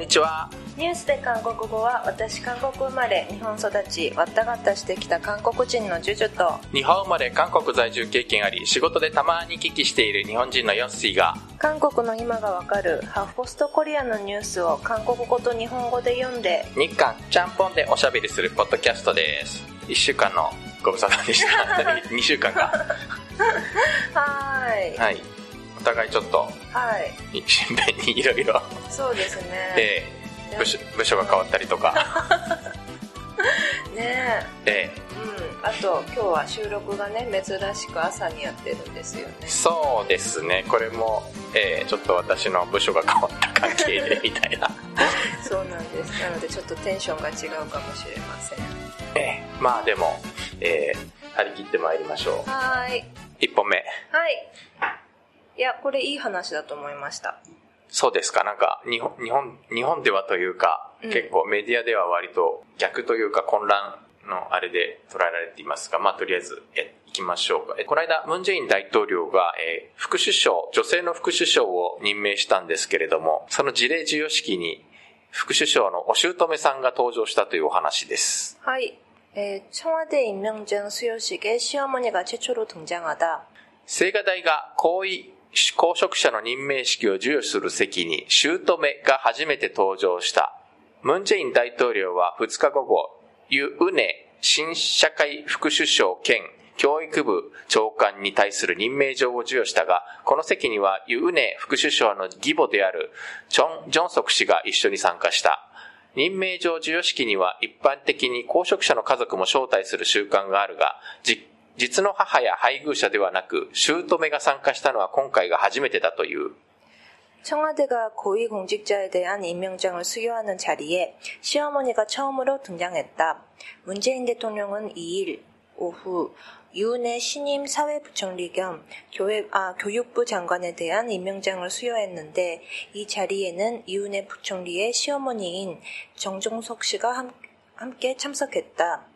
にちは。ニュースで韓国語は私韓国生まれ日本育ちわったがったしてきた韓国人のジュジュと日本生まれ韓国在住経験あり、仕事でたまに聞きしている日本人のヨッシーが、韓国の今がわかるハフポストコリアのニュースを韓国語と日本語で読んで日韓ちゃんぽんでおしゃべりするポッドキャストです。1週間のご無沙汰でした。2週間か。はーいはい。お互いちょっと、はい。新編にいろいろ、そうですね。えー部署部署が変わったりとか、ねえ。えうん。あと今日は収録がね珍しく朝にやってるんですよね。ーそうですね、これも、えーちょっと私の部署が変わった関係でみたいな。そうなんです。なのでちょっとテンションが違うかもしれません。えーまあでも、えー張り切ってまいりましょはーい。う1本目。はいいやこれいい話だと思いましたそうですか、なんか、日本、日本、日本ではというか、うん結構メディアでは割と逆というか混乱のあれで捉えられていますが、まあとりあえず、え、いきましょうか。えこの間、ムンジェイン大統領が、えー副首相、女性の副首相を任命したんですけれども、その辞令授与式に、副首相のお姑さんが登場したというお話です。 하이, 에, 청와대 임명장 수여식에 시어머니가 최초로 등장하다. 青瓦台が皇位、 公職者の任命式を授与する席に、姑が初めて登場した。ムン・ジェイン大統領は2日午後、ユ・ウネ新社会副首相兼教育部長官に対する任命状を授与したが、この席にはユ・ウネ副首相の義母であるチョン・ジョンソク氏が一緒に参加した。任命状授与式には一般的に公職者の家族も招待する習慣があるが、じ実の母や配偶者ではなく、姑が参加したのは今回が初めてだという。 청와대가 고위공직자에 대한 임명장을 수여하는 자리에 시어머니가 처음으로 등장했다. 문재인 대통령은 2일 오후 유은혜 신임 사회부총리 겸 교회, 아, 교육부 장관에 대한 임명장을 수여했는데 이 자리에는 이은혜 부총리의 시어머니인 정종석 씨가 함, 함께 참석했다.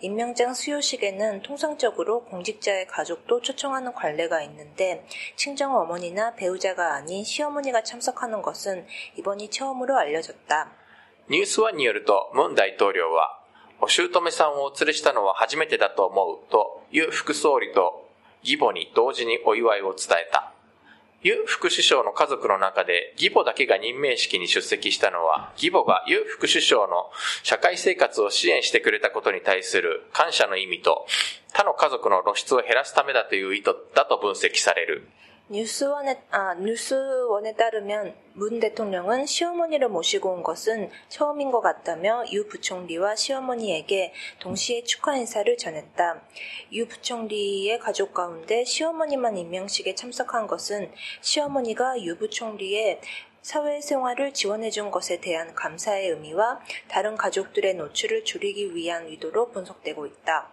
임명장 수요식에는 통상적으로 공직자의 가족도 초청하는 관례가 있는데 친정 어머니나 배우자가 아닌 시어머니가 참석하는 것은 이번이 처음으로 알려졌다. ニュースワンによると、ムン大統領は、お姑さんをお連れしたのは初めてだと思うと、ユ副総理と義母に同時にお祝いを伝えた。 ユ副首相の家族の中で義母だけが任命式に出席したのは、義母がユ副首相の社会生活を支援してくれたことに対する感謝の意味と、他の家族の露出を減らすためだという意図だと分析される。 뉴스원에, 아, 뉴스원에 따르면 문 대통령은 시어머니를 모시고 온 것은 처음인 것 같다며 유 부총리와 시어머니에게 동시에 축하 인사를 전했다. 유 부총리의 가족 가운데 시어머니만 임명식에 참석한 것은 시어머니가 유 부총리의 사회생활을 지원해준 것에 대한 감사의 의미와 다른 가족들의 노출을 줄이기 위한 의도로 분석되고 있다.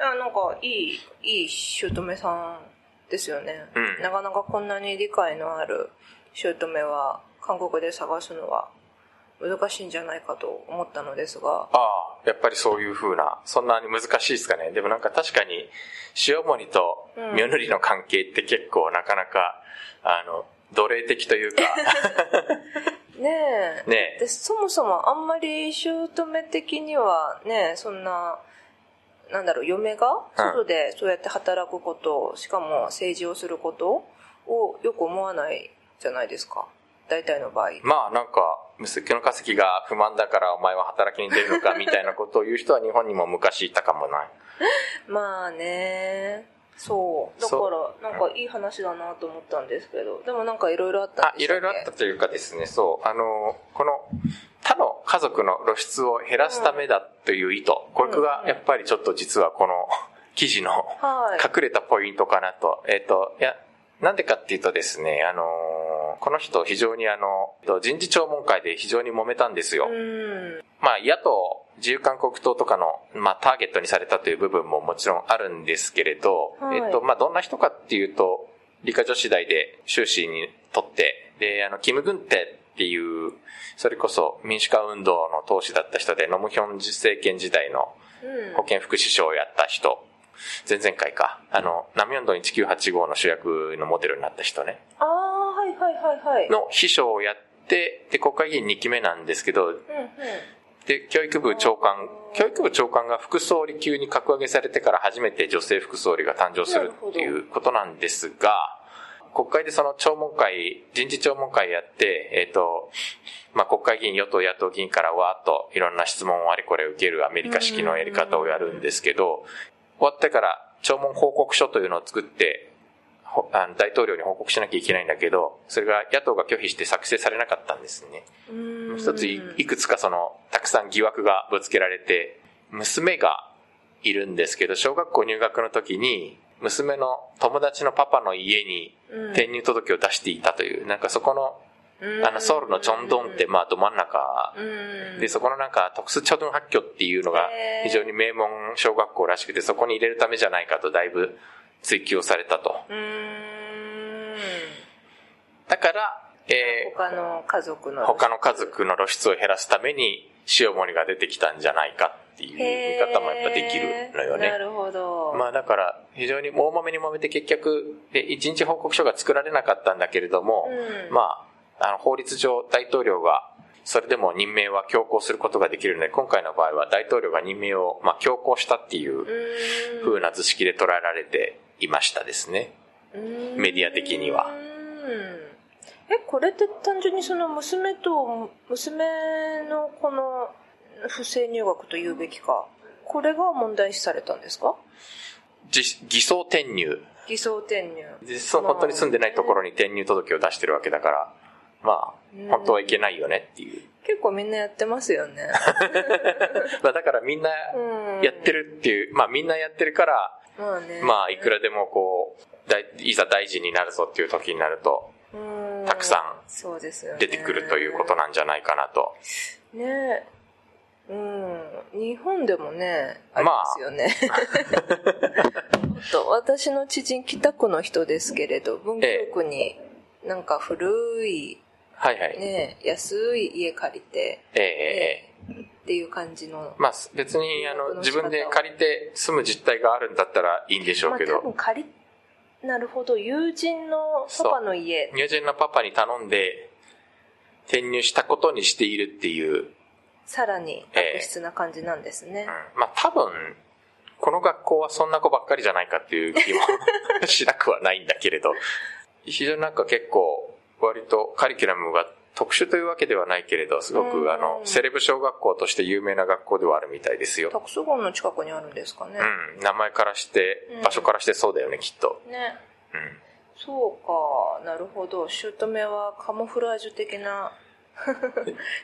や、なんか、いい、いい姑さんですよね。うん、なかなかこんなに理解のある姑は、韓国で探すのは難しいんじゃないかと思ったのですが。ああ、やっぱりそういう風な、そんなに難しいですかね。でもなんか確かに、塩森とミョりの関係って結構なかなか、うん、あの、奴隷的というか ねえ。ねえ。そもそもあんまり姑的にはね、そんな、なんだろう、嫁が外でそうやって働くこと、しかも政治をすることをよく思わないじゃないですか。大体の場合。まあなんか、息子の稼ぎが不満だからお前は働きに出るのか みたいなことを言う人は日本にも昔いたかもない。まあね。そう。だかそら、なんかいい話だなと思ったんですけど、でもなんかいろいろあったあん、でいしたっけ？ろいろあったというかですね、そう、あの、この、他の家族の露出を減らすためだという意図、これがやっぱりちょっと実はこの 記事のはい。隠れたポイントかなと。えっ、と、いや、なんでかっていうとですね、あのこの人非常にあの、人事聴聞会で非常に揉めたんですよ。うん。まあ、野党、自由韓国党とかの、まあ、ターゲットにされたという部分ももちろんあるんですけれど、はいえっと、まあ、どんな人かっていうと、理科女子大で修士にとって、で、あの、キム・グンテっていう、それこそ民主化運動の党首だった人で、ノムヒョン政権時代のうん。保健福祉省をやった人、前々回か、あの、ナミョンドン1985の主役のモデルになった人ね、ああ、はいはいはいはい。の秘書をやって、で、国会議員2期目なんですけど、うんうん。で、教育部長官、教育部長官が副総理級に格上げされてから初めて女性副総理が誕生するっていうことなんですが、国会でその聴聞会、人事聴聞会やって、えっ、と、まあ、国会議員、与党、野党議員からわーっといろんな質問をあれこれ受けるアメリカ式のやり方をやるんですけど、終わってから聴聞報告書というのを作って、ほあの大統領に報告しなきゃいけないんだけど、それが野党が拒否して作成されなかったんですね。うん一ついいくつかその、たくさん疑惑がぶつけられて、娘がいるんですけど、小学校入学の時に、娘の友達のパパの家にうん。転入届を出していたという、なんかそこの、あの、ソウルのチョンドンって、まあ、ど真ん中。うん。で、そこのなんか、特殊チョドン発居っていうのが非常に名門小学校らしくて、そこに入れるためじゃないかとだいぶ追求をされたと。だから、え他の家族の。ー他の家族の露出を減らすために、塩森が出てきたんじゃないかっていう見方もやっぱできるのよね。なるほど。まあだから、非常に大揉めに揉めて結局、で一日報告書が作られなかったんだけれども、うんまあ、あの、法律上大統領が、それでも任命は強行することができるので、今回の場合は大統領が任命を、まあ、強行したっていう風な図式で捉えられていましたですね。メディア的にはえ、これって単純にその娘と、娘のこの不正入学と言うべきか。これが問題視されたんですか？じ偽装転入。偽装転入。実際本当に住んでないところに転入届を出してるわけだから、まうんあ、本当はいけないよねっていう。結構みんなやってますよね。まあだからみんなうんやってるっていう、まあみんなやってるから、まあね。まあいくらでもこう、だいいざ大臣になるぞっていう時になると、うんたくさそうですよね。出てくるということなんじゃないかなと。ねうん。日本でもね、ありますよね。と私の知人北区の人ですけれど、文京区になんか古い、はいはい。ね、安い家借りてええええっていう感じの。まあ別にあの自分で借りて住む実態があるんだったらいいんでしょまあ多うけど、分借り、なるほど、友人のパパの家。友人のパパに頼んで転入したことにしているっていう、うん、さらに悪質な感じなんですね。まあ多分、この学校はそんな子ばっかりじゃないかっていう気もしなくはないんだけれど、非常になんか結構割とカリキュラムが特殊というわけではないけれど、すごうんくあの、セレブ小学校として有名な学校ではあるみたいですよ。タクスゴンの近くにあるんですかね。うん、名前からしてうん、場所からしてそうだよね、きっと。ね。うん。そうか、なるほど。姑はカモフラージュ的な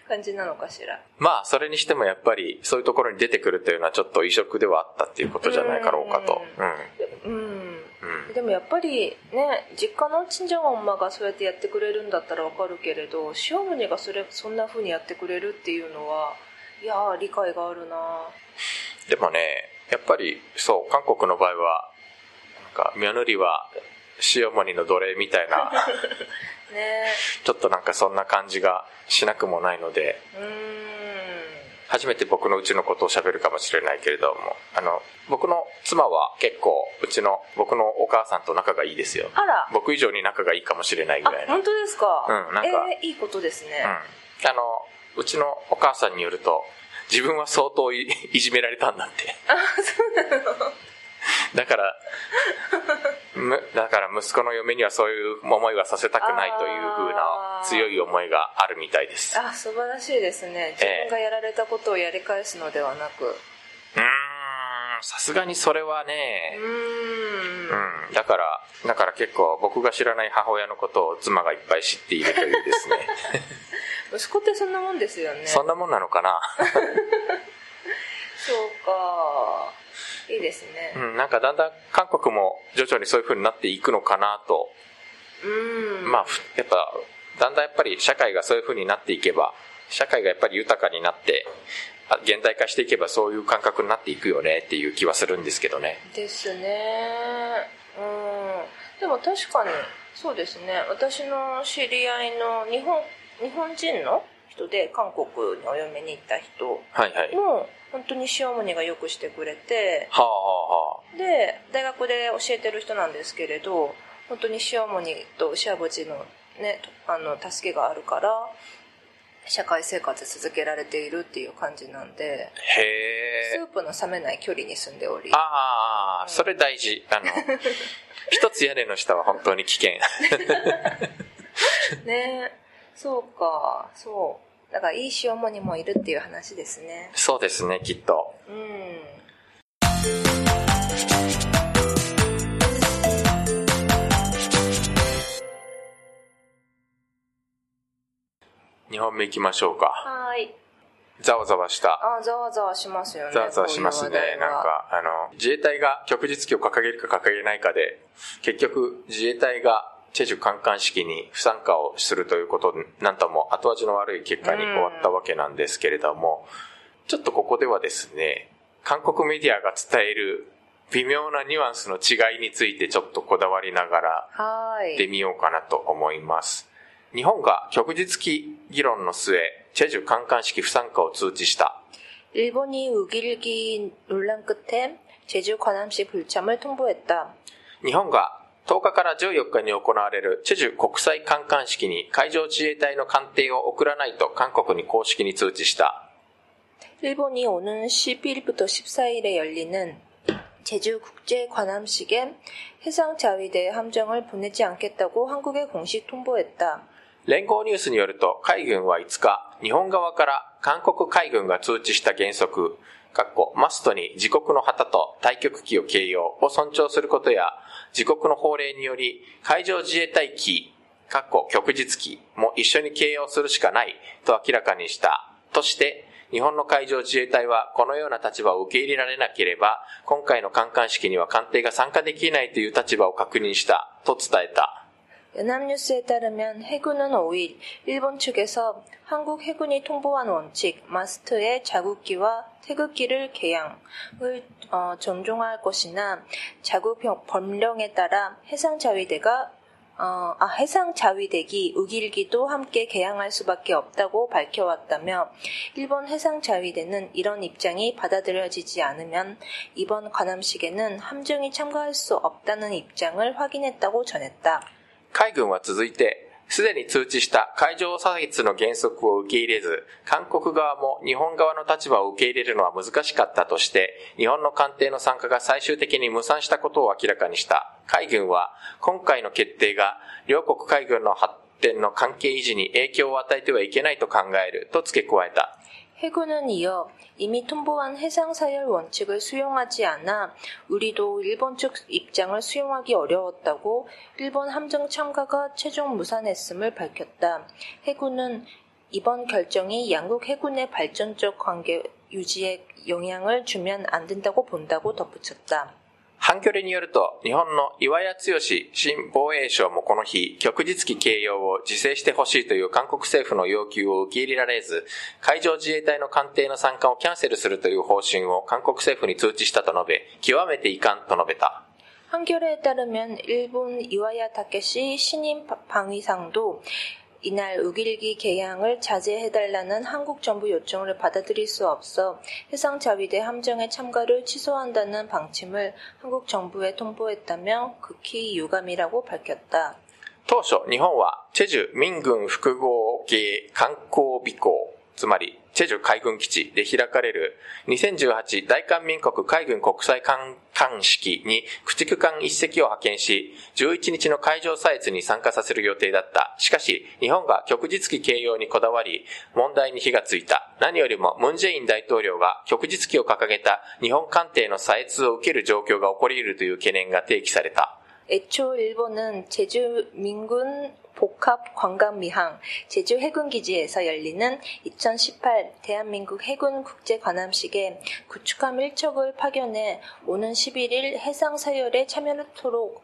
感じなのかしら。まあ、それにしてもやっぱり、そういうところに出てくるというのはちょっと異色ではあったっていうことじゃないかろうかと。うん。うん。うん。でもやっぱりね、実家のチンジャオンマがそうやってやってくれるんだったらわかるけれど、塩宗がそれ、そんな風にやってくれるっていうのは、いやー、理解があるなでもね、やっぱり、そう、韓国の場合は、なんか、ミョヌリは、塩モニの奴隷みたいな、ねちょっとなんかそんな感じがしなくもないので。初めて僕のうちのことを喋るかもしれないけれども、あの、僕の妻は結構、うちの、僕のお母さんと仲がいいですよ。あら、僕以上に仲がいいかもしれないぐあらい、の。本当ですか？うんなんかえーいいことですね。うん。あの、うちのお母さんによると、自分は相当い いじめられたんだって。あ、そうなのだから、むだから息子の嫁にはそういう思いはさせたくないという風なあー強い思いがあるみたいです。うあ、素晴らしいですね。自分がやられたことをやり返すのではなく。ーん、さすがにそれはねう、ーん。うん、だから、だから結構僕が知らない母親のことを妻がいっぱい知っているというですね。息子ってそんなもんですよね。そんなもんなのかな？そうか。いいですねう。ん、なんかだんだん韓国も徐々にそういう風になっていくのかなと。うん。まあ、ふやっぱ、だんだんやっぱり社会がそういう風になっていけば社会がやっぱり豊かになってあ現代化していけばそういう感覚になっていくよねっていう気はするんですけどねですねうんでも確かにそうですね私の知り合いの日本日本人の人で韓国にお嫁に行った人はいはいも本当に塩モニがよくしてくれてはあはあはで大学で教えてる人なんですけれど本当に塩モニとシアボジのねあの助けがあるから社会生活続けられているっていう感じなんであへえ。スープの冷めない距離に住んでおり。ああそれ大事。あの 一つ屋根の下は本当に危険。ねそうかそうだからいい塩モニもいるっていう話ですね。そうですねきっと。うん。2本目行きましょうか。はーい。ざわざわした。あざわざわしますよねざわざわしますね。なんかあの自衛隊が旭日旗を掲げるか掲げないかで結局自衛隊がチェジュ観艦式に不参加をするということなんとも後味の悪い結果に終わったわけなんですけれども、ちょっとここではですね韓国メディアが伝える微妙なニュアンスの違いについてちょっとこだわりながらはーいでみようかなと思います。日本が旭日旗議論の末、チェジュ観艦式不参加を通知した。 일본이 우길기 논란 끝에 제주 관함시 불참을 통보했다. 日本が 10日から14日に行われるチェジュ国際観艦式に海上自衛隊の艦艇を送らないと韓国に公式に通知した。 일본이 오는 10일부터 14일에 열리는 제주 국제 관함식에 해상 자위대 함정을 보내지 않겠다고 한국에 공식 통보했다. 連合ニュースによると海軍は5日、日本側から韓国海軍が通知した原則、かっこマストに自国の旗と対極旗を掲揚を尊重することや、 自国の法令により海上自衛隊機、かっこ旭日旗も一緒に掲揚するしかないと明らかにした。として、日本の海上自衛隊はこのような立場を受け入れられなければ、今回の観艦式には艦艇が参加できないという立場を確認したと伝えた。 연합뉴스에 따르면 해군은 5일 일본 측에서 한국 해군이 통보한 원칙 마스트의 자국기와 태극기를 개양을 어, 존중할 것이나 자국 병- 법령에 따라 해상 자위대가 어, 아, 해상 자위대기 우길기도 함께 개양할 수밖에 없다고 밝혀왔다며 일본 해상 자위대는 이런 입장이 받아들여지지 않으면 이번 관함식에는 함정이 참가할 수 없다는 입장을 확인했다고 전했다. 海軍は続いて、すでに通知した海上査閲の原則を受け入れず、韓国側も日本側の立場を受け入れるのは難しかったとして、日本の艦艇の参加が最終的に無産したことを明らかにした。海軍は、今回の決定が両国海軍の発展の関係維持に影響を与えてはいけないと考えると付け加えた。 해군은 이어 이미 통보한 해상사열 원칙을 수용하지 않아 우리도 일본 측 입장을 수용하기 어려웠다고 일본 함정 참가가 최종 무산했음을 밝혔다. 해군은 이번 결정이 양국 해군의 발전적 관계 유지에 영향을 주면 안 된다고 본다고 덧붙였다. ハンギョレによると、日本の岩谷剛新防衛省もこの日、旭日旗掲揚を自制してほしいという韓国政府の要求を受け入れられず、海上自衛隊の艦艇の参加をキャンセルするという方針を韓国政府に通知したと述べ、極めて遺憾と述べた。 한겨레에 따르면 일본 이와야 타케시 신임 바- 방위상도 이날 우길기 개양을 자제해달라는 한국 정부 요청을 받아들일 수 없어 해상자위대 함정의 참가를 취소한다는 방침을 한국 정부에 통보했다며 극히 유감이라고 밝혔다. 当初、日本は、チェジュ民軍複合系観光備港、 つまり、チェジュ海軍基地で開かれる2018大韓民国海軍国際艦艦式に駆逐艦一隻を派遣し、11日の海上採閲に参加させる予定だった。しかし、日本が旭日旗掲揚にこだわり、問題に火がついた。何よりも、ムンジェイン大統領が旭日旗を掲げた日本艦艇の採閲を受ける状況が起こり得るという懸念が提起された。 애초 일본은 제주 민군 복합 관광미항 제주 해군기지에서 열리는 2018 대한민국 해군 국제관함식에 구축함 1척을 파견해 오는 11일 해상사열에 참여하도록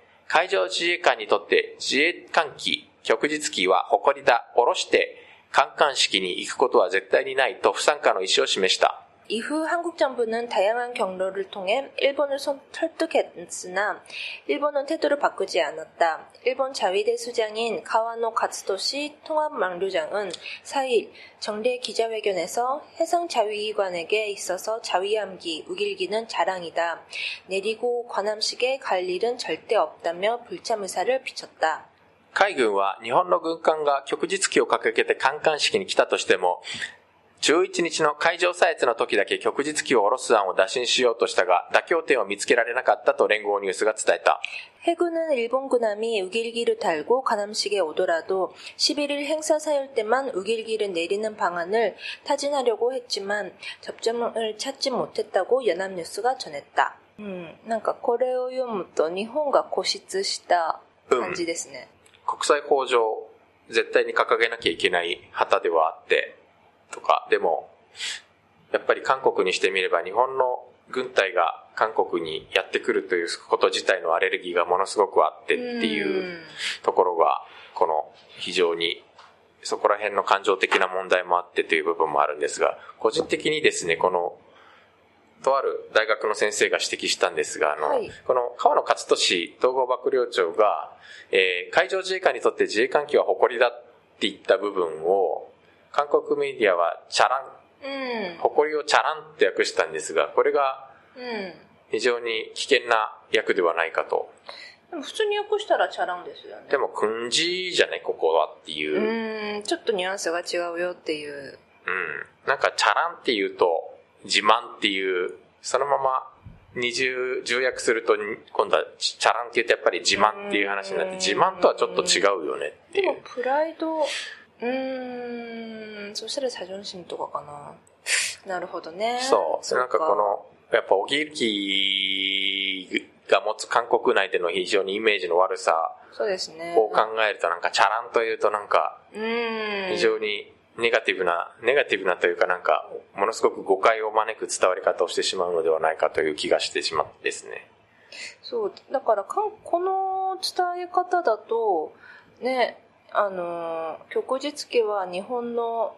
海上自衛官にとって自衛艦機、旭日機は誇りだ、下ろして観艦式に行くことは絶対にないと不参加の意思を示した。 이후 한국 정부는 다양한 경로를 통해 일본을 손- 설득했으나 일본은 태도를 바꾸지 않았다. 일본 자위대 수장인 카와노 가츠토시 통합망료장은 4일 정례 기자회견에서 해상자위관에게 있어서 자위함기, 우길기는 자랑이다. 내리고 관함식에 갈 일은 절대 없다며 불참 의사를 비쳤다. 海軍は日本の軍艦が旭日機を掲げて観艦式に来たとしても、 11日の海上採閲の時だけ旭日機を下ろす案を打診しようとしたが、妥協点を見つけられなかったと連合ニュースが伝えた。 해군은 일본 군함이 우길기를 달고 관함식에 오더라도 11일 행사 사열 때만 우길기를 내리는 방안을 타진하려고 했지만 접점을 찾지 못했다고 연합뉴스가 전했다. 음, なんかこれを読むと日本が固執した感じですね。国際法上、絶対に掲げなきゃいけない旗ではあって、 とか、でも、やっぱり韓国にしてみれば日本の軍隊が韓国にやってくるということ自体のアレルギーがものすごくあってっていうところが、この非常にそこら辺の感情的な問題もあってという部分もあるんですが、個人的にですね、この、とある大学の先生が指摘したんですが、あの、はい。この川野勝利統合幕僚長が、えー海上自衛官にとって自衛艦機は誇りだって言った部分を、韓国メディアはチャラン、うん。誇りをチャランって訳したんですが、これがうん。非常に危険な訳ではないかと。でも普通に訳したらチャランですよね。でも、訓示じゃないここはっていう。ううん。ん、ちょっとニュアンスが違うよっていう。なんか、チャランって言うと、自慢っていう、そのまま二重、重訳すると、今度はチャランって言うとやっぱり自慢っていう話になって、うん自慢とはちょっと違うよねっていう。でもプライド、うーんそしたら左純心とかかな。なるほどね。そう。なんかこのやっぱおぎゆきが持つ韓国内での非常にイメージの悪さそうですね。を考えるとなんか、チャランというとなんか、非常にネガティブな、ネガティブなというかなんか、ものすごく誤解を招く伝わり方をしてしまうのではないかという気がしてしまってですね。そう、だからかん、この伝え方だと、ね、あの、旭日家は日本の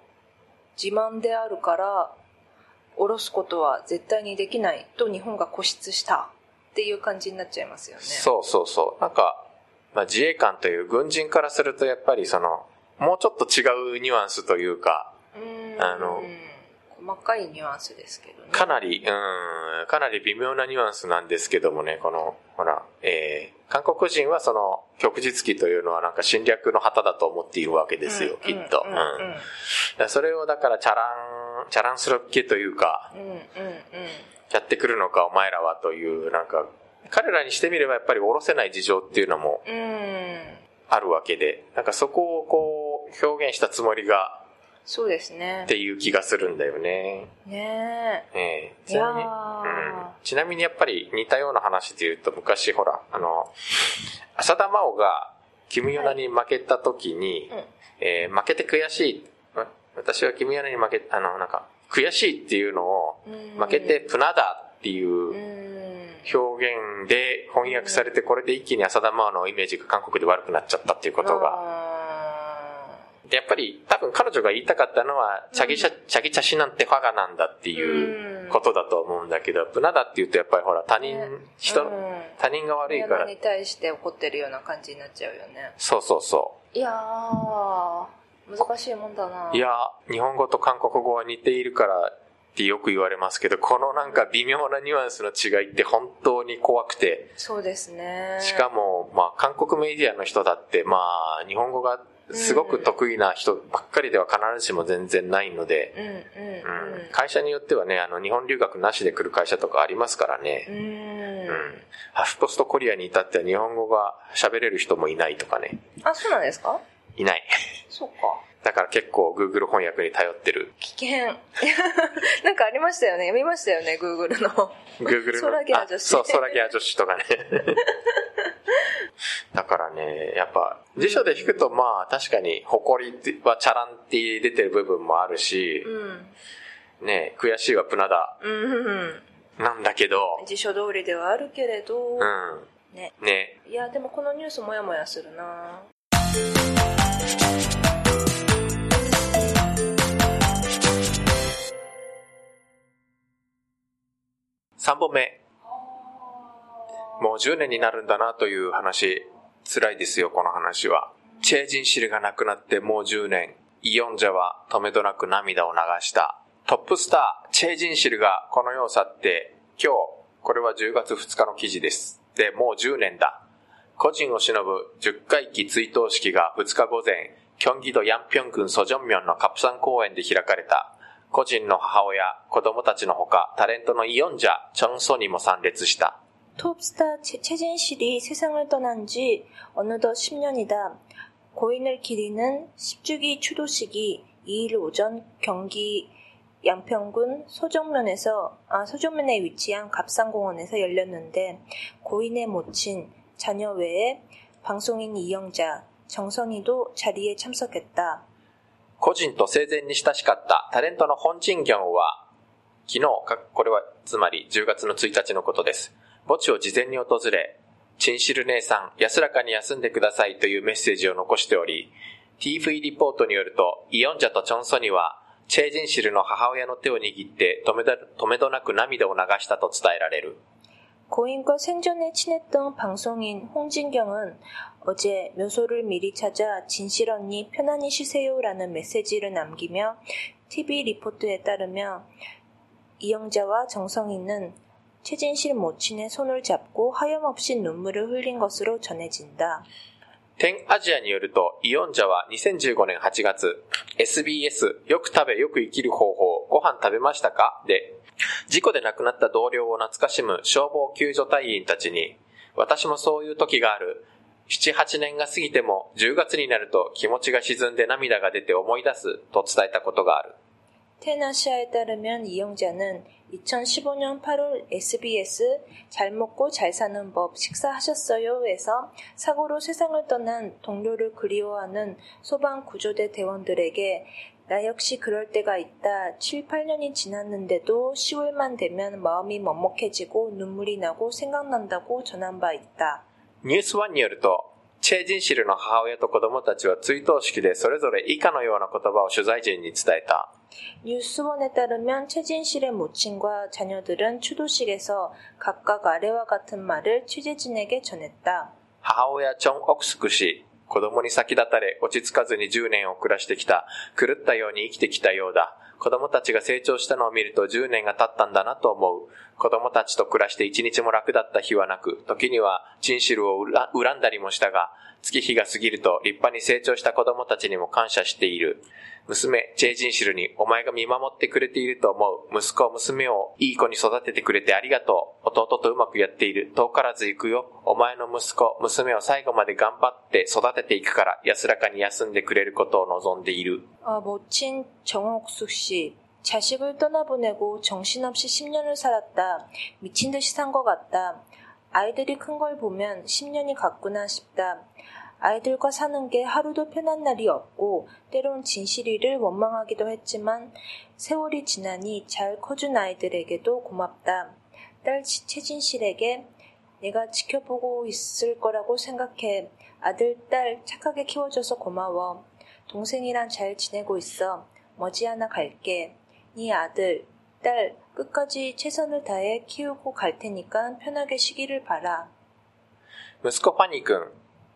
自慢であるから、下ろすことは絶対にできないと日本が固執したっていう感じになっちゃいますよね。そうそうそう。なんか、まあ、自衛官という軍人からするとやっぱりその、もうちょっと違うニュアンスというか、あの細かいニュアンスですけどね。かなり、うん、かなり微妙なニュアンスなんですけどもね、この、ほら、えー、韓国人はその、旭日記というのはなんか侵略の旗だと思っているわけですよ、きっと。うんん。ううんうんそれをだからチャラン、チャランスロッケというか、うんうんうんやってくるのかお前らはという、なんか、彼らにしてみればやっぱり下ろせない事情っていうのもうんあるわけで、なんかそこをこう、表現したつもりが、そうですね。っていう気がするんだよね。ねえ。ちなみに、うん、ちなみにやっぱり似たような話で言うと、昔ほら、あの、浅田真央が、キム・ヨナに負けた時に、うん。えー負けて悔しい、わ私はキム・ヨナに負け、あの、なんか、悔しいっていうのを、うん。負けてプナだっていううん。表現で翻訳されて、これで一気に浅田真央のイメージが韓国で悪くなっちゃったっていうことが、やっぱり多分彼女が言いたかったのは、チャギシャ、チャギチャシなんてファガなんだっていうことだと思うんだけど、プナダって言うとやっぱりほら他人、ね。人、うん。他人が悪いから。親に、対して怒ってるような感じになっちゃうよね。そうそうそいやー難しいもんだな。う。いや、日本語と韓国語は似ているからってよく言われますけど、このなんか微妙なニュアンスの違いって本当に怖くて、そうですね。しかも、まあ、韓国メディアの人だって、まあ、日本語がすごく得意な人ばっかりでは必ずしも全然ないので、うん会社によってはね、あの、日本留学なしで来る会社とかありますからね。うん。ハフポストコリアに至っては日本語が喋れる人もいないとかね。あ、そうなんですか？いない。そうか。だから結構 Google 翻訳に頼ってる。危険。なんかありましたよね。見ましたよね、Google の。Google の。空ギャ女子あそう、空ギャ女子とかね。だからね、やっぱ辞書で引くとまあ確かに誇りはチャランって出てる部分もあるしう、ん。ね、悔しいはプナダうんうん。なんだけど、辞書通りではあるけれど、うん。ね。ね、いや、でもこのニュースもやもやするな3本目。もう10年になるんだなという話、辛いですよ、この話は。チェージンシルが亡くなってもう10年。イヨンジャは止めどなく涙を流した。トップスター、チェージンシルがこの世を去って、今日、これは10月2日の記事です。で、もう10年だ。個人を忍ぶ10回忌追悼式が2日午前、キョンギドヤンピョン郡ソジョンミョンのカプサン公園で開かれた。個人の母親、子供たちのほか、タレントのイヨンジャ、チョンソニも参列した。 톱스타 최- 최진실이 세상을 떠난 지 어느덧 10년이다. 고인을 기리는 10주기 추도식이 2일 오전 경기 양평군 소정면에서 아, 소정면에 위치한 갑상공원에서 열렸는데 고인의 모친, 자녀 외에 방송인 이영자, 정선희도 자리에 참석했다. 個人と生前に親しかったタレントのホンチンギョンは、昨日、これはつまり10月の1日のことです。墓地を事前に訪れ、チンシル姉さん、安らかに休んでくださいというメッセージを残しており、TV リポートによると、イヨンジャとチョンソニは、チェージンシルの母親の手を握って止め止めどなく涙を流したと伝えられる。 고인과 생전에 친했던 방송인 홍진경은 어제 묘소를 미리 찾아 진실 언니 편안히 쉬세요라는 메시지를 남기며 TV 리포트에 따르며 이영자와 정성희는 최진실 모친의 손을 잡고 하염없이 눈물을 흘린 것으로 전해진다. 天アジアによると、イオンジャは2015年8月、SBS よく食べよく生きる方法、ご飯食べましたかで、 事故で亡くなった同僚を懐かしむ消防救助隊員たちに、私もそういう時がある。7、8年が過ぎても10月になると気持ちが沈んで涙が出て思い出すと伝えたことがある。 테나시아에 따르면 이영자는 2015년 8월 SBS 잘 먹고 잘 사는 법 식사하셨어요? 에서 사고로 세상을 떠난 동료를 그리워하는 소방 구조대 대원들에게 나 역시 그럴 때가 있다. 7, 8년이 지났는데도 10월만 되면 마음이 먹먹해지고 눈물이 나고 생각난다고 전한 바 있다. ニュースワンによると、チェージンシルの母親と子供たちは追悼式でそれぞれ以下のような言葉を取材陣に伝えた。 뉴스원에 따르면 최진실의 모친과 자녀들은 추도식에서 각각 아래와 같은 말을 취재진에게 전했다. 母親チョン・オクスク氏、 子供に先立たれ落ち着かずに10年を暮らしてきた、狂ったように生きてきたようだ。子供たちが成長したのを見ると10年が経ったんだなと思う。子供たちと暮らして一日も楽だった日はなく、時にはチンシルを恨んだりもしたが、月日が過ぎると立派に成長した子供たちにも感謝している。娘、チェイジンシルに、お前が見守ってくれていると思う。息子、娘をいい子に育ててくれてありがとう。弟とうまくやっている。遠からず行くよ。お前の息子、娘を最後まで頑張って育てていくから、安らかに休んでくれることを望んでいる。 아, 모친 정옥숙 씨. 자식을 떠나보내고 정신없이 10년을 살았다. 미친 듯이 산 것 같다. 아이들이 큰 걸 보면 10년이 갔구나 싶다. 아이들과 사는 게 하루도 편한 날이 없고 때론 진실이를 원망하기도 했지만 세월이 지나니 잘 커준 아이들에게도 고맙다. 딸 치- 최진실에게 내가 지켜보고 있을 거라고 생각해. 아들, 딸 착하게 키워줘서 고마워. 동생이랑 잘 지내고 있어. 머지않아 갈게. 네 아들, 딸 끝까지 최선을 다해 키우고 갈 테니까 편하게 쉬기를 바라. 息子ファニー君、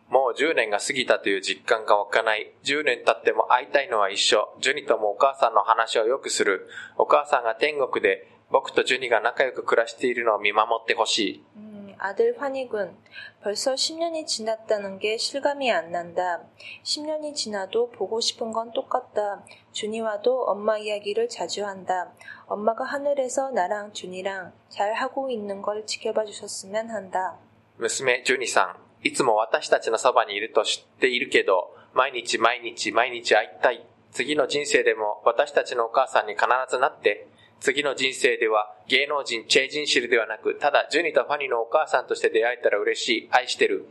もう10年が過ぎたという実感が湧かない。10年経っても会いたいのは一緒。ジュニともお母さんの話をよくする。お母さんが天国で僕とジュニが仲良く暮らしているのを見守ってほしい。 음, 아들 환희군. 벌써 10년이 지났다는 게 실감이 안 난다. 10년이 지나도 보고 싶은 건 똑같다. 준이와도 엄마 이야기를 자주 한다. 엄마가 하늘에서 나랑 준이랑 잘 하고 있는 걸 지켜봐 주셨으면 한다. 娘、ジュニさん、 いつも私たちのそばにいると知っているけど、毎日毎日毎日会いたい。次の人生でも私たちのお母さんに必ずなって、次の人生では芸能人、チェジンシルではなく、ただジュニとファニーのお母さんとして出会えたら嬉しい。愛してる。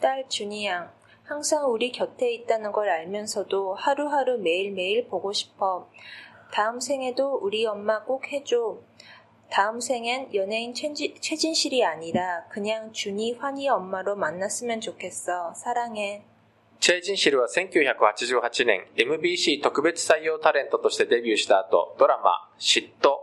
딸 준이 양. 항상 우리 곁에 있다는 걸 알면서도 하루하루 매일매일 보고 싶어. 다음 생에도 우리 엄마 꼭 해줘. 다음 생엔 연예인 최지, 최진실이 아니라 그냥 준이 환희 엄마로 만났으면 좋겠어. 사랑해. チェジンシルは1988年 MBC 特別採用タレントとしてデビューした後、ドラマ、嫉妬、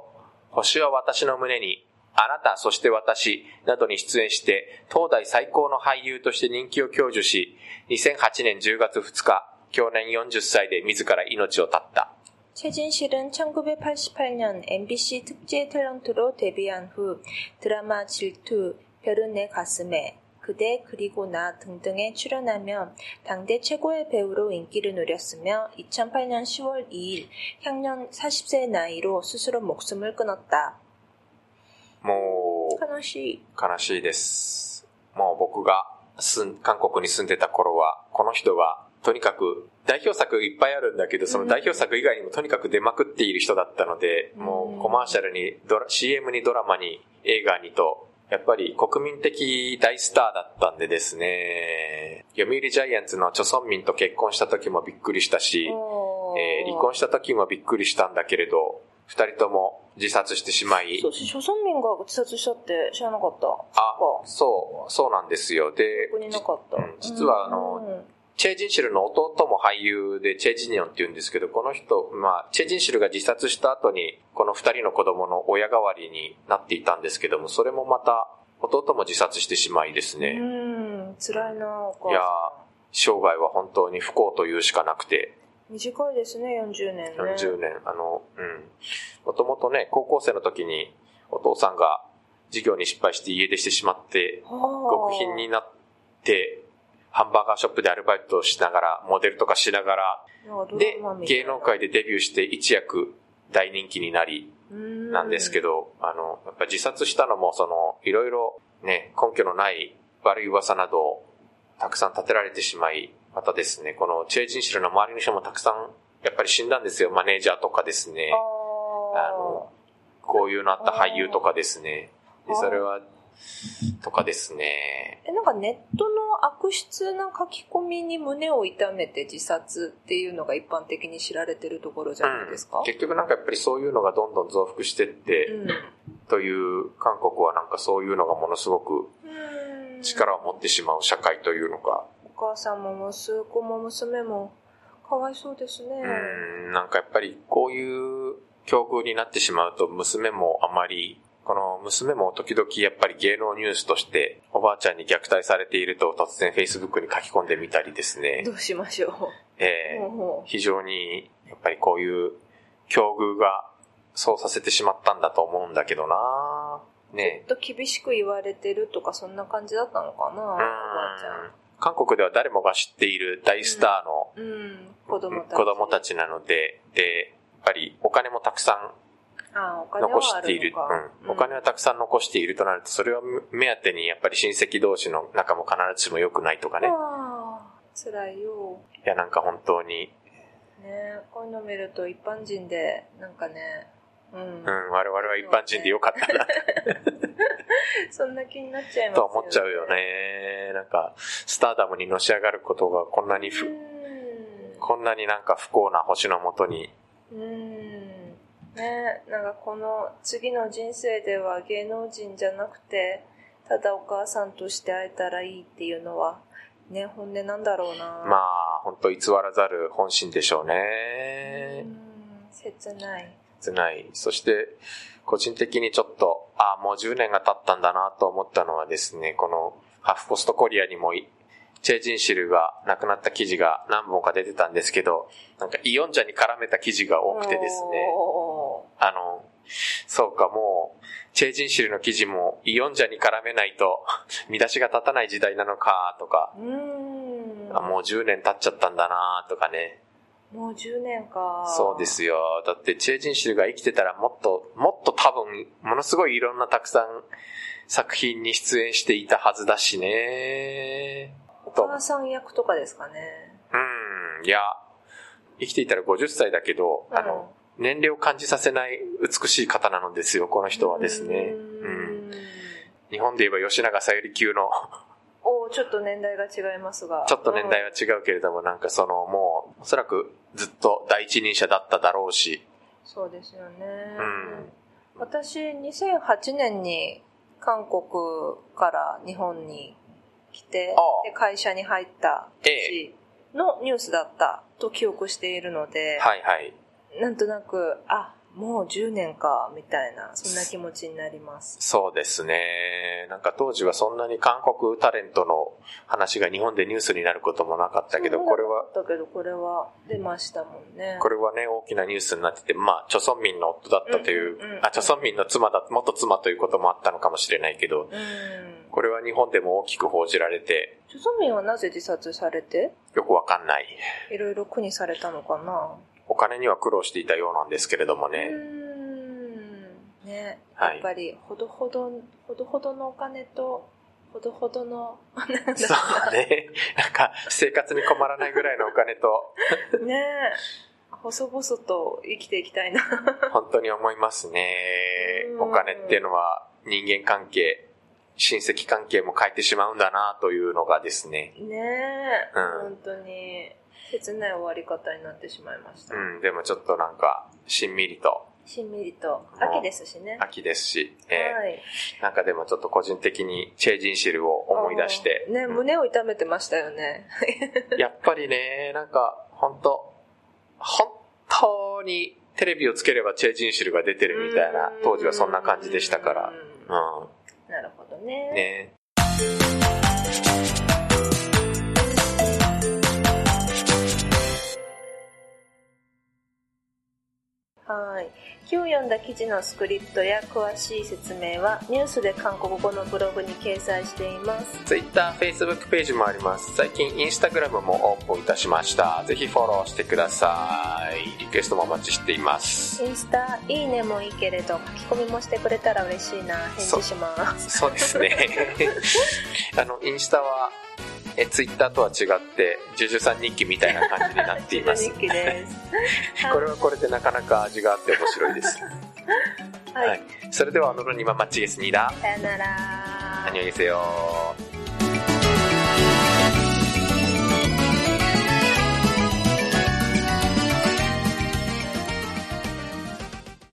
星は私の胸に、あなた、そして私などに出演して、東大最高の俳優として人気を享受し、2008年10月2日、去年40歳で自ら命を絶った。 최진실은 1988년 MBC 특제 탤런트로 데뷔한 후 드라마 질투, 별은 내 가슴에, 그대 그리고 나 등등에 출연하며 당대 최고의 배우로 인기를 누렸으며 2008년 10월 2일 향년 40세의 나이로 스스로 목숨을 끊었다. もう、悲しい。悲しいです。もう僕が住ん韓国に住んでた頃は、この人が とにかく代表作いっぱいあるんだけど、その代表作以外にもとにかく出まくっている人だったので、うんもうコマーシャルにドラ、CM にドラマに映画にと、やっぱり国民的大スターだったんでですね、読売ジャイアンツのチョソンミンと結婚した時もびっくりしたし、えー離婚した時もびっくりしたんだけれど、二人とも自殺してしまい、そう、諸村民が自殺したって知らなかった。あそう、そうなんですよ。でここになかった。うん実はあのうんチェ・ジンシルの弟も俳優でチェ・ジニョンって言うんですけど、この人、まあ、チェ・ジンシルが自殺した後に、この二人の子供の親代わりになっていたんですけども、それもまた、弟も自殺してしまいですね。うん、辛いな、お母いやさ生涯は本当に不幸というしかなくて、ん。短いですね、40年ね。40年、あの、うん。もともとね、高校生の時に、お父さんが授業に失敗して家出してしまって、極貧になって、ハンバーガーショップでアルバイトをしながら、モデルとかしながら、で、芸能界でデビューして一躍大人気になり、なんですけど。ど、あの、やっぱ自殺したのも、その、いろいろね、根拠のない悪い噂などをたくさん立てられてしまい、またですね、このチェ・ジンシルの周りの人もたくさん、やっぱり死んだんですよ。マネージャーとかですね、ああの、こういうなった俳優とかですね。で、それは、とかですね。え、なんかネットの悪質な書き込みに胸を痛めて自殺っていうのが一般的に知られてるところじゃないですか？うん、結局なんかやっぱりそういうのがどんどん増幅してって、うん。という、韓国はなんかそういうのがものすごくうん。力を持ってしまう社会というのか、お母さんも息子も娘もかわいそうですね。うん、なんかやっぱりこういう境遇になってしまうと娘もあまり、この娘も時々やっぱり芸能ニュースとしておばあちゃんに虐待されていると突然 Facebook に書き込んでみたりですねど。うしましょえう。ーも非常にやっぱりこういう境遇がそうさせてしまったんだと思うんだけどなねうちょっと厳しく言われてるとかそんな感じだったのかな、おばうんあちゃん。韓国では誰もが知っている大スターのうん、子供たち。子供たちなので、で、やっぱりお金もたくさん残している。お金はたくさん残しているとなると、それを目当てにやっぱり親戚同士の仲も必ずしも良くないとかね。辛いよ。いや、なんか本当に、ねこういうの見ると一般人で、なんかね、うん。うん、我々は一般人でよかったな、そんな気になっちゃいますと思っちゃうよ。ね。なんか、スターダムにのし上がることがこんなにふ、うん。こんなになんか不幸な星のもとに、うん。ねなんかこの次の人生では芸能人じゃなくて、ただお母さんとして会えたらいいっていうのは、ね、本音なんだろうな。まあ、本当偽らざる本心でしょううね。ん、切ない。切ない。そして、個人的にちょっと、ああ、もう10年が経ったんだなと思ったのはですね、この、ハーフポストコリアにもい、チェ・ジンシルが亡くなった記事が何本か出てたんですけど、なんかイオンジャに絡めた記事が多くてですね、おあの、そうか、もう、チェージンシルの記事もイオンジャに絡めないと 見出しが立たない時代なのか、とか、うーん。あもう10年経っちゃったんだな、とかね。もう10年か。そうですよ。だって、チェージンシルが生きてたらもっと、もっと多分、ものすごいいろんなたくさん作品に出演していたはずだしね。お母さん役とかですかね。うん、いや、生きていたら50歳だけど、あの、年齢を感じさせない美しい方なのですよ、この人はですね。ううん。ん。日本で言えば吉永小百合級の、おちょっと年代が違いますが。ちょっと年代は違うけれども、なんかその、もう、おそらくずっと第一人者だっただろうし、そうですよね。うん私、2008年に韓国から日本に来てで会社に入ったえ年のニュースだったと記憶しているので、はいはい。なんとなく、あ、もう10年か、みたいな、そんな気持ちになります。そうですね。なんか当時はそんなに韓国タレントの話が日本でニュースになることもなかったけど、これは、だけど、これは出ましたもんね。これはね、大きなニュースになってて、まあ、チョソンミンの夫だったという、うんうんうんあ、チョソンミンの妻だ、元妻ということもあったのかもしれないけど、うん。これは日本でも大きく報じられて、チョソミンはなぜ自殺されて？よくわかんない。いろいろ苦にされたのかな？お金には苦労していたようなんですけれどもね。ん。ね、はいやっぱり、ほどほど、ほどほどのお金と、ほどほどの、そうね。なんか、生活に困らないぐらいのお金と、ね細々と生きていきたいな。本当に思いますねう。んお金っていうのは人間関係、親戚関係も変えてしまうんだなというのがですね。ねえ、うん本当に、切ない終わり方になってしまいました。うん、でもちょっとなんか、しんみりと、しんみりと、秋ですしね。秋ですし、えーはい。なんかでもちょっと個人的にチェージンシルを思い出して、ね、うん胸を痛めてましたよね。やっぱりね、なんか、本当本当にテレビをつければチェージンシルが出てるみたいな、当時はそんな感じでしたから、うんうなるほどね。ん、ね。はい。今日読んだ記事のスクリプトや詳しい説明はニュースで韓国語のブログに掲載しています。Twitter、Facebook ページもあります。最近 Instagram もオープンいたしました。ぜひフォローしてください。リクエストもお待ちしています。インスタ、いいねもいいけれど、書き込みもしてくれたら嬉しいな。返事します。そうですね。あの、インスタは、え、Twitter とは違って、ジュジュさん日記みたいな感じになっています日。記です。これはこれでなかなか味があって面白いです。はい。はい。それでは、オノロニママッチゲスニダ。さよなら。 안녕히 계세요.